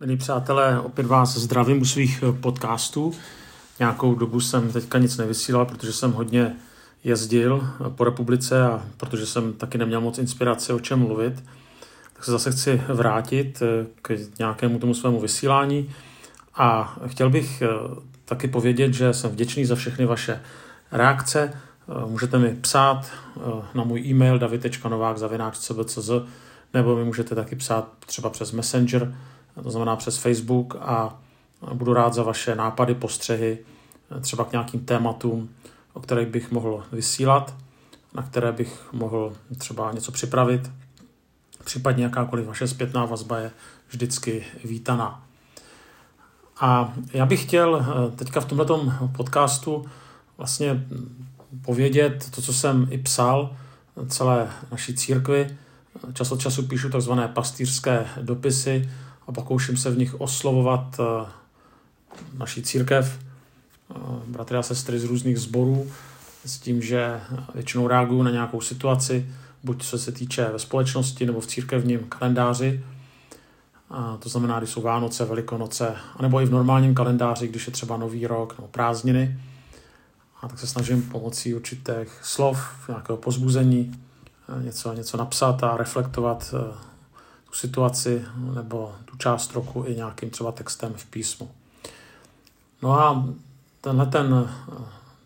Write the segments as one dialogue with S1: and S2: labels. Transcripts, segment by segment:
S1: Milí přátelé, opět vás zdravím u svých eh, podcastů. Nějakou dobu jsem teďka nic nevysílal, protože jsem hodně jezdil eh, po republice a protože jsem taky neměl moc inspirace o čem mluvit, tak se zase chci vrátit eh, k nějakému tomu svému vysílání a chtěl bych taky povědět, že jsem vděčný za všechny vaše reakce. Můžete mi psát na můj e-mail david.novák.cbcz nebo mi můžete taky psát třeba přes Messenger, to znamená přes Facebook a budu rád za vaše nápady, postřehy, třeba k nějakým tématům, o kterých bych mohl vysílat, na které bych mohl třeba něco připravit. Případně jakákoliv vaše zpětná vazba je vždycky vítaná. A já bych chtěl eh, teďka v tomto podcastu vlastně povědět to, co jsem i psal celé naší církvi. Čas od času píšu takzvané pastýřské dopisy, a pokouším se v nich oslovovat eh, naší církev, eh, bratry a sestry z různých sborů, s tím, že většinou reaguju na nějakou situaci, buď co se týče ve společnosti nebo v církevním kalendáři, a to znamená, když jsou Vánoce, Velikonoce, anebo i v normálním kalendáři, když je třeba Nový rok nebo prázdniny. A tak se snažím pomocí určitých slov, nějakého pozbuzení, eh, něco, něco napsat a reflektovat tu situaci nebo tu část roku i nějakým třeba textem v písmu. No a tenhle ten,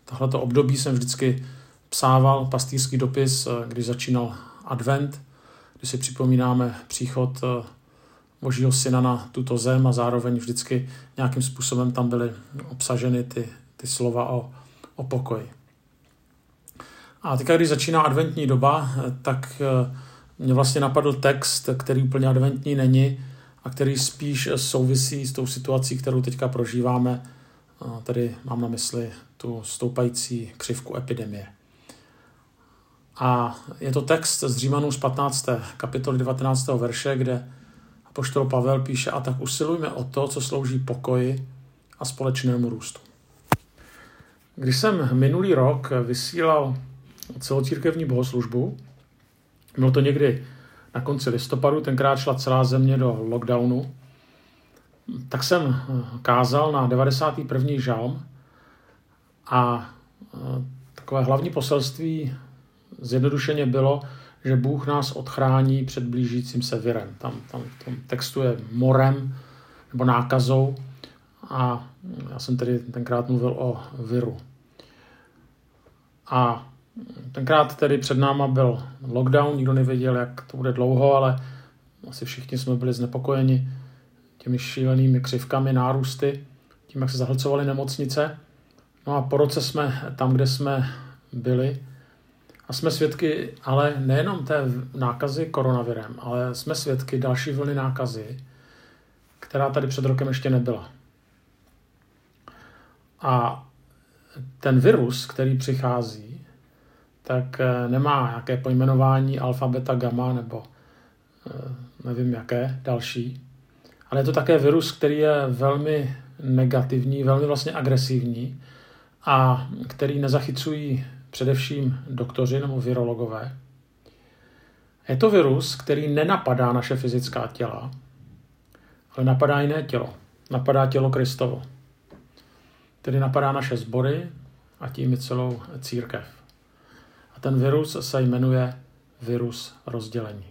S1: tohleto období jsem vždycky psával pastýřský dopis, když začínal advent, kdy si připomínáme příchod eh, Božího syna na tuto zem a zároveň vždycky nějakým způsobem tam byly obsaženy ty, ty slova o, o pokoji. A teď, když začíná adventní doba, eh, tak eh, mě vlastně napadl text, který úplně adventní není a který spíš souvisí s tou situací, kterou teďka prožíváme. Tedy mám na mysli tu stoupající křivku epidemie. A je to text z Římanů z 15. kapitoly 19. verše, kde apoštol Pavel píše, a tak usilujme o to, co slouží pokoji a společnému růstu. Když jsem minulý rok vysílal celocírkevní bohoslužbu, bylo to někdy na konci listopadu, tenkrát šla celá země do lockdownu. Tak jsem eh, kázal na 91. žalm a eh, takové hlavní poselství zjednodušeně bylo, že Bůh nás odchrání před blížícím se virem. Tam, tam v tom textu je morem nebo nákazou a já jsem tedy tenkrát mluvil o viru. A Tenkrát tedy před náma byl lockdown, nikdo nevěděl, jak to bude dlouho, ale asi všichni jsme byli znepokojeni těmi šílenými křivkami, nárůsty, tím, jak se zahlcovaly nemocnice. No a po roce jsme tam, kde jsme byli, a jsme svědky ale nejenom té nákazy koronavirem, ale jsme svědky další vlny nákazy, která tady před rokem ještě nebyla. A ten virus, který přichází, tak eh, nemá nějaké pojmenování alfa, beta, gamma nebo eh, nevím jaké další. Ale je to také virus, který je velmi negativní, velmi vlastně agresivní a který nezachycují především doktoři nebo virologové. Je to virus, který nenapadá naše fyzická těla, ale napadá jiné tělo. Napadá tělo Kristovo. Tedy napadá naše sbory a tím i celou církev ten virus se jmenuje virus rozdělení.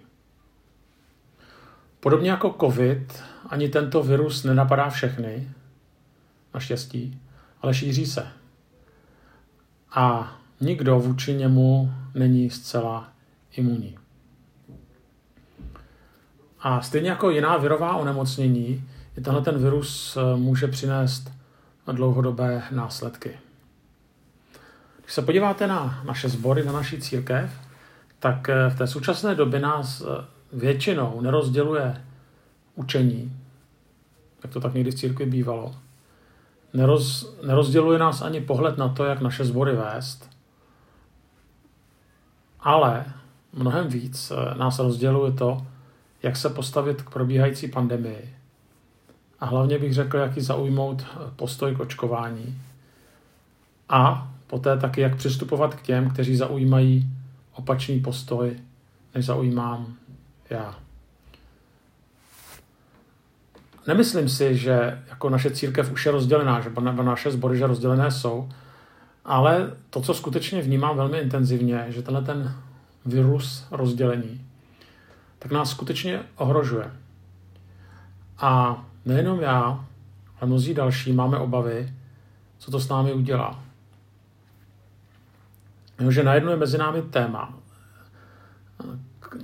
S1: Podobně jako COVID, ani tento virus nenapadá všechny, naštěstí, ale šíří se. A nikdo vůči němu není zcela imunní. A stejně jako jiná virová onemocnění, i tenhle ten virus eh, může přinést dlouhodobé následky. Když se podíváte na naše sbory, na naší církev, tak eh, v té současné době nás eh, většinou nerozděluje učení, jak to tak někdy v církvi bývalo. Neroz, nerozděluje nás ani pohled na to, jak naše sbory vést, ale mnohem víc eh, nás rozděluje to, jak se postavit k probíhající pandemii. A hlavně bych řekl, jaký zaujmout postoj k očkování. A Poté taky, jak přistupovat k těm, kteří zaujímají opačný postoj, než zaujímám já. Nemyslím si, že jako naše církev už je rozdělená, že naše sbory, že rozdělené jsou, ale to, co skutečně vnímám velmi intenzivně, že tenhle ten virus rozdělení, tak nás skutečně ohrožuje. A nejenom já, ale mnozí další máme obavy, co to s námi udělá. Že najednou je mezi námi téma,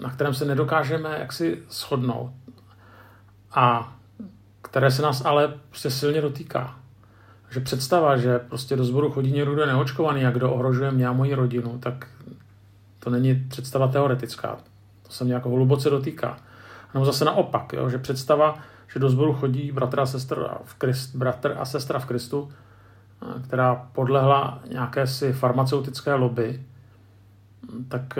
S1: na kterém se nedokážeme jaksi shodnout a které se nás ale prostě silně dotýká. Že představa, že prostě do sboru chodí někdo, kdo neočkovaný a kdo ohrožuje mě a moji rodinu, tak to není představa teoretická. To se mě jako hluboce dotýká. Nebo zase naopak, jo, že představa, že do sboru chodí bratr a, sestr v Krist, bratr a sestra v Kristu, která podlehla nějaké si farmaceutické lobby, tak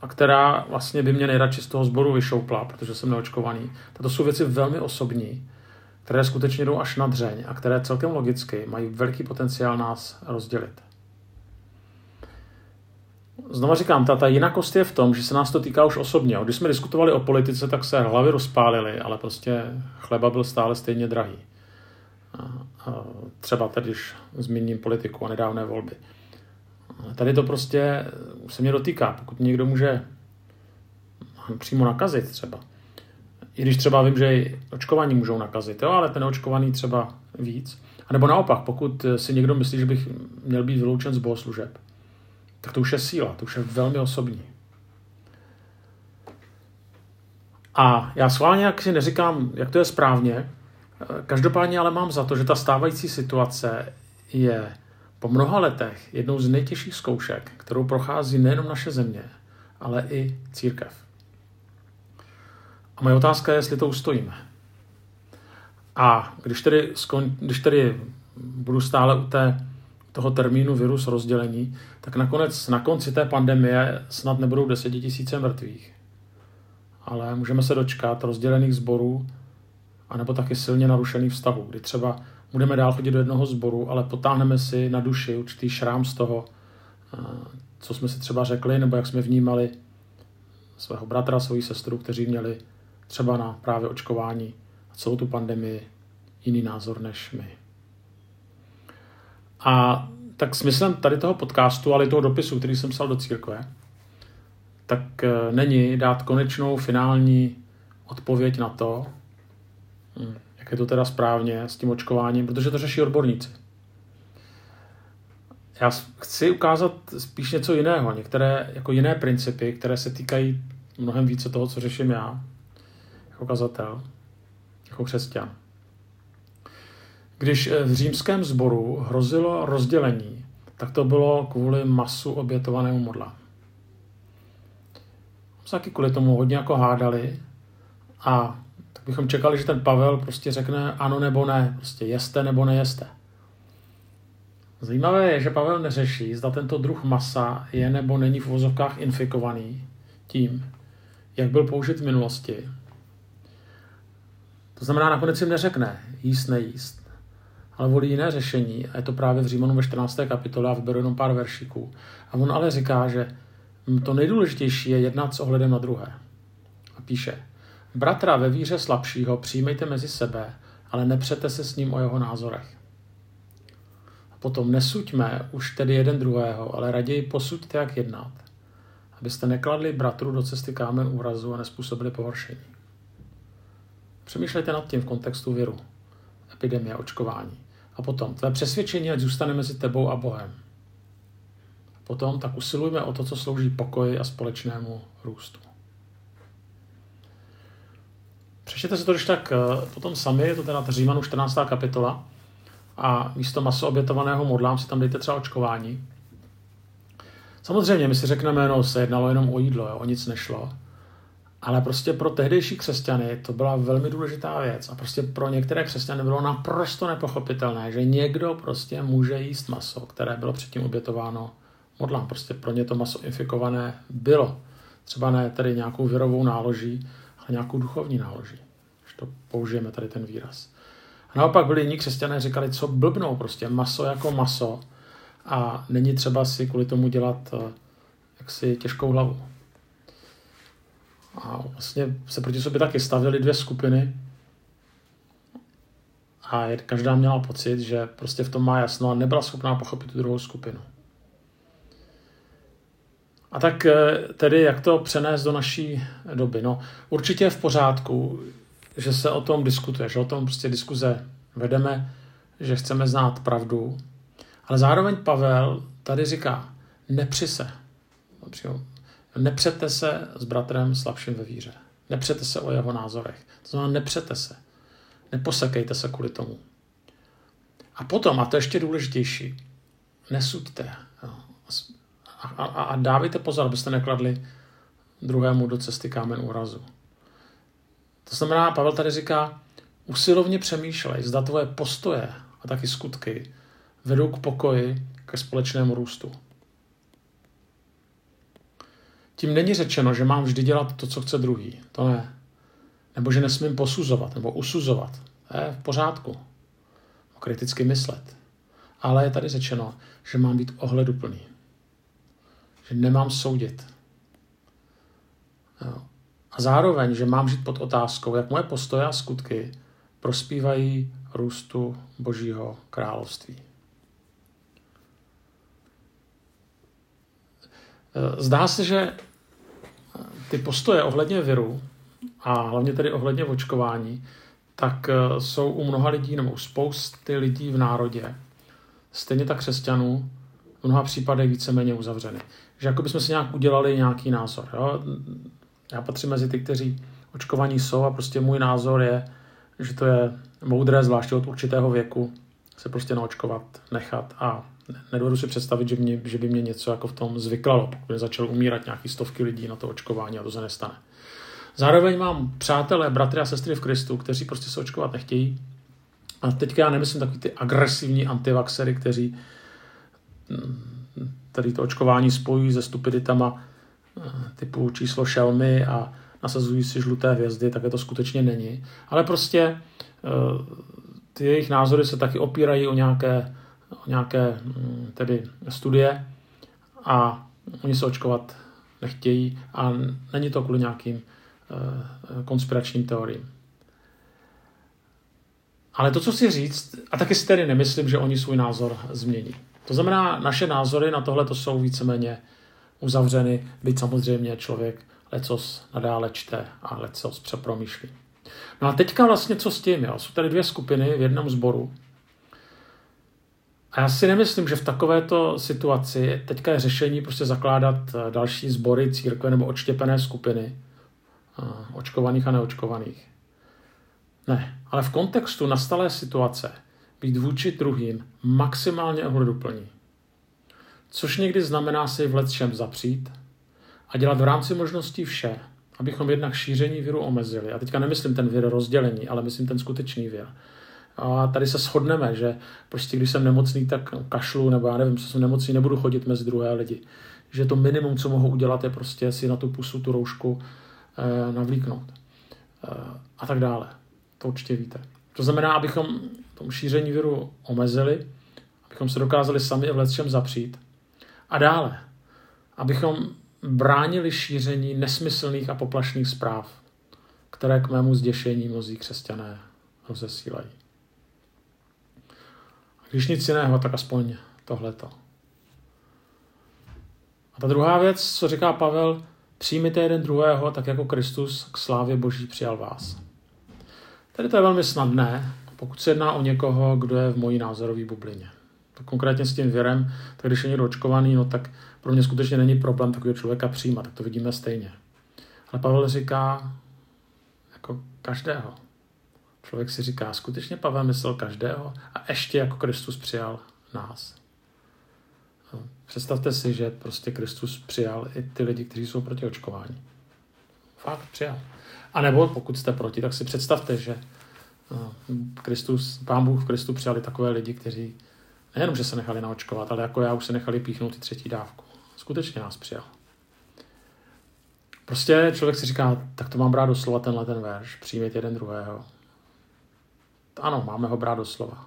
S1: a která vlastně by mě nejradši z toho sboru vyšoupla, protože jsem neočkovaný. Tato jsou věci velmi osobní, které skutečně jdou až na dřeň a které celkem logicky mají velký potenciál nás rozdělit. Znova říkám, ta, ta jinakost je v tom, že se nás to týká už osobně. Když jsme diskutovali o politice, tak se hlavy rozpálily, ale prostě chleba byl stále stejně drahý. A třeba tedy, když zmíním politiku a nedávné volby. Tady to prostě se mě dotýká. Pokud někdo může přímo nakazit třeba, i když třeba vím, že i očkovaní můžou nakazit, jo, ale ten očkovaný třeba víc. A nebo naopak, pokud si někdo myslí, že bych měl být vyloučen z bohoslužeb, tak to už je síla, to už je velmi osobní. A já schválně jak si neříkám, jak to je správně, každopádně ale mám za to, že ta stávající situace je po mnoha letech jednou z nejtěžších zkoušek, kterou prochází nejenom naše země, ale i církev. A moje otázka je, jestli to ustojíme. A když tedy, skon, když tedy budu stále u té, toho termínu virus rozdělení, tak nakonec na konci té pandemie snad nebudou desetitisíce mrtvých. Ale můžeme se dočkat rozdělených zborů, anebo taky silně narušených vztahů, kdy třeba budeme dál chodit do jednoho sboru, ale potáhneme si na duši určitý šrám z toho, eh, co jsme si třeba řekli, nebo jak jsme vnímali svého bratra, svoji sestru, kteří měli třeba na právě očkování a celou tu pandemii jiný názor než my. A tak smyslem tady toho podcastu, ale i toho dopisu, který jsem psal do církve, tak eh, není dát konečnou finální odpověď na to, hm, jak je to teda správně s tím očkováním, protože to řeší odborníci. Já chci ukázat spíš něco jiného, některé jako jiné principy, které se týkají mnohem více toho, co řeším já, jako kazatel, jako křesťan. Když v římském sboru hrozilo rozdělení, tak to bylo kvůli masu obětovanému modla. Se taky kvůli tomu hodně jako hádali a bychom čekali, že ten Pavel prostě řekne ano nebo ne, prostě jeste nebo nejeste. Zajímavé je, že Pavel neřeší, zda tento druh masa je nebo není v vozovkách infikovaný tím, jak byl použit v minulosti. To znamená, nakonec jim neřekne jíst, nejíst, ale volí jiné řešení a je to právě v Římanu ve 14. kapitole a vyberu jenom pár veršíků. A on ale říká, že to nejdůležitější je jednat s ohledem na druhé. A píše, Bratra ve víře slabšího přijmejte mezi sebe, ale nepřete se s ním o jeho názorech. A potom nesuďme už tedy jeden druhého, ale raději posuďte, jak jednat, abyste nekladli bratru do cesty kámen úrazu a nespůsobili pohoršení. Přemýšlejte nad tím v kontextu viru, epidemie, očkování. A potom, tvé přesvědčení, ať zůstane mezi tebou a Bohem. A potom tak usilujme o to, co slouží pokoji a společnému růstu. Přečtěte si to, když tak eh, potom sami, je to teda Římanu 14. kapitola a místo maso obětovaného modlám si tam dejte třeba očkování. Samozřejmě, my si řekneme, no, se jednalo jenom o jídlo, jo, o nic nešlo. Ale prostě pro tehdejší křesťany to byla velmi důležitá věc. A prostě pro některé křesťany bylo naprosto nepochopitelné, že někdo prostě může jíst maso, které bylo předtím obětováno modlám. Prostě pro ně to maso infikované bylo. Třeba ne tedy nějakou virovou náloží, ale nějakou duchovní náloží, když to použijeme tady ten výraz. A naopak byli jiní křesťané, říkali, co blbnou prostě, maso jako maso a není třeba si kvůli tomu dělat eh, jaksi těžkou hlavu. A vlastně se proti sobě taky stavily dvě skupiny. a každá měla pocit, že prostě v tom má jasno a nebyla schopná pochopit tu druhou skupinu. A tak eh, tedy, jak to přenést do naší doby? No, určitě je v pořádku, že se o tom diskutuje, že o tom prostě diskuze vedeme, že chceme znát pravdu, ale zároveň Pavel tady říká, nepři se. Nepřete se s bratrem slabším ve víře. Nepřete se o jeho názorech. To znamená, nepřete se. Neposekejte se kvůli tomu. A potom, a to je ještě důležitější, nesuďte. A, a, a dávejte pozor, abyste nekladli druhému do cesty kámen úrazu. To znamená, Pavel tady říká, usilovně přemýšlej, zda tvoje postoje a taky skutky vedou k pokoji, ke společnému růstu. Tím není řečeno, že mám vždy dělat to, co chce druhý. To ne. Nebo že nesmím posuzovat nebo usuzovat. To je v pořádku. Kriticky myslet. Ale je tady řečeno, že mám být ohleduplný. Že nemám soudit. Jo. A zároveň, že mám žít pod otázkou, jak moje postoje a skutky prospívají růstu Božího království. Zdá se, že ty postoje ohledně viru a hlavně tedy ohledně očkování, tak jsou u mnoha lidí nebo u spousty lidí v národě, stejně tak křesťanů, v mnoha případech víceméně uzavřeny. Že jako bychom si nějak udělali nějaký názor. Jo? Já patřím mezi ty, kteří očkovaní jsou a prostě můj názor je, že to je moudré, zvláště od určitého věku, se prostě naočkovat, nechat a nedovedu si představit, že, mě, že by mě něco jako v tom zvyklalo, pokud začal umírat nějaký stovky lidí na to očkování a to se nestane. Zároveň mám přátelé, bratry a sestry v Kristu, kteří prostě se očkovat nechtějí. A teďka já nemyslím takový ty agresivní antivaxery, kteří tady to očkování spojují se stupiditama eh, typu číslo šelmy a nasazují si žluté hvězdy, tak je to skutečně není. Ale prostě eh, ty jejich názory se taky opírají o nějaké nějaké mm, tedy studie a oni se očkovat nechtějí a není to kvůli nějakým eh, konspiračním teoriím. Ale to, co si říct, a taky si tedy nemyslím, že oni svůj názor změní. To znamená, naše názory na tohle to jsou víceméně uzavřeny, byť samozřejmě člověk lecos nadále čte a lecos přepromýšlí. No a teďka vlastně co s tím? Jo? Jsou tady dvě skupiny v jednom sboru, a já si nemyslím, že v takovéto situaci teďka je řešení prostě zakládat eh, další sbory, církve nebo odštěpené skupiny eh, očkovaných a neočkovaných. Ne, ale v kontextu nastalé situace být vůči druhým maximálně ohleduplní. Což někdy znamená si v čem zapřít a dělat v rámci možností vše, abychom jednak šíření viru omezili. A teďka nemyslím ten vir rozdělení, ale myslím ten skutečný vir a tady se shodneme, že prostě když jsem nemocný, tak kašlu, nebo já nevím, co jsem nemocný, nebudu chodit mezi druhé lidi. Že to minimum, co mohu udělat, je prostě si na tu pusu, tu roušku eh, navlíknout. Eh, a tak dále. To určitě víte. To znamená, abychom tomu šíření viru omezili, abychom se dokázali sami v lecčem zapřít. A dále, abychom bránili šíření nesmyslných a poplašných zpráv, které k mému zděšení mnozí křesťané rozesílají. Když nic jiného, tak aspoň tohleto. A ta druhá věc, co říká Pavel, přijměte jeden druhého, tak jako Kristus k slávě Boží přijal vás. Tady to je velmi snadné, pokud se jedná o někoho, kdo je v mojí názorové bublině. Tak konkrétně s tím věrem, tak když je někdo očkovaný, no tak pro mě skutečně není problém takového člověka přijímat, tak to vidíme stejně. Ale Pavel říká jako každého. Člověk si říká, skutečně Pavel myslel každého a ještě jako Kristus přijal nás. No, představte si, že prostě Kristus přijal i ty lidi, kteří jsou proti očkování. Fakt přijal. A nebo pokud jste proti, tak si představte, že Kristus, Pán Bůh v Kristu přijali takové lidi, kteří nejenom, že se nechali naočkovat, ale jako já už se nechali píchnout i třetí dávku. Skutečně nás přijal. Prostě člověk si říká, tak to mám brát doslova tenhle ten verš, přijmět jeden druhého. Ano, máme ho brát do slova.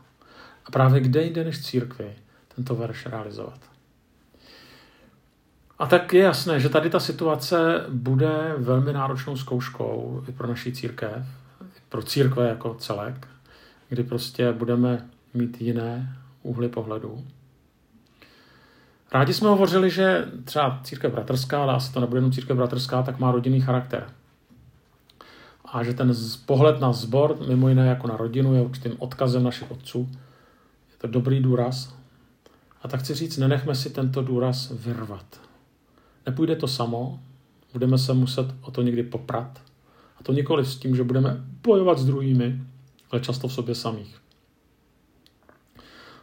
S1: A právě kde jde než církvi tento verš realizovat? A tak je jasné, že tady ta situace bude velmi náročnou zkouškou i pro naší církev, pro církve jako celek, kdy prostě budeme mít jiné úhly pohledu. Rádi jsme hovořili, že třeba církev bratrská, ale asi to nebude jenom církev bratrská, tak má rodinný charakter. A že ten pohled na zbor, mimo jiné jako na rodinu, je určitým odkazem našich otců. Je to dobrý důraz. A tak chci říct, nenechme si tento důraz vyrvat. Nepůjde to samo, budeme se muset o to někdy poprat. A to nikoli s tím, že budeme bojovat s druhými, ale často v sobě samých.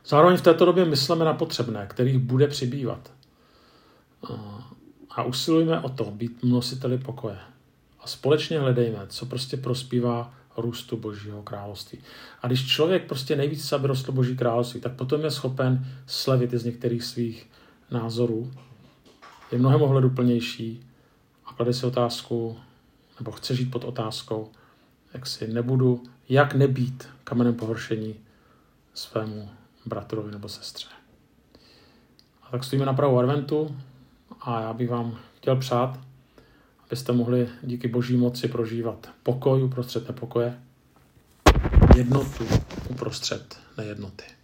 S1: Zároveň v této době myslíme na potřebné, kterých bude přibývat. A usilujeme o to být nositeli pokoje. A společně hledejme, co prostě prospívá růstu Božího království. A když člověk prostě nejvíc aby rostl Boží království, tak potom je schopen slevit z některých svých názorů. Je mnohem ohleduplnější a klade si otázku, nebo chce žít pod otázkou, jak si nebudu, jak nebýt kamenem pohoršení svému bratrovi nebo sestře. A tak stojíme na pravou adventu a já bych vám chtěl přát, abyste mohli díky boží moci prožívat pokoj uprostřed nepokoje, jednotu uprostřed nejednoty.